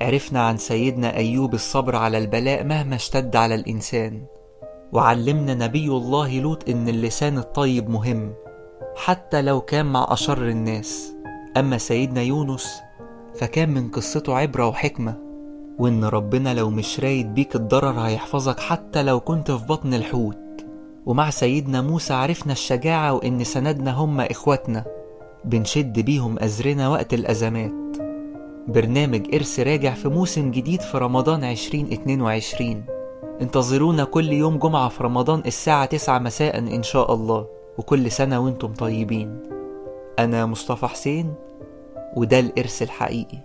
عرفنا عن سيدنا أيوب الصبر على البلاء مهما اشتد على الإنسان. وعلمنا نبي الله لوط إن اللسان الطيب مهم حتى لو كان مع أشر الناس. أما سيدنا يونس فكان من قصته عبرة وحكمة وإن ربنا لو مش رايد بيك الضرر هيحفظك حتى لو كنت في بطن الحوت. ومع سيدنا موسى عرفنا الشجاعة وإن سندنا هم إخواتنا بنشد بيهم أزرنا وقت الأزمات. برنامج إرس راجع في موسم جديد في رمضان 2022 انتظرونا كل يوم جمعة في رمضان الساعة 9 مساء إن شاء الله وكل سنة وأنتم طيبين. أنا مصطفى حسين وده الإرث الحقيقي.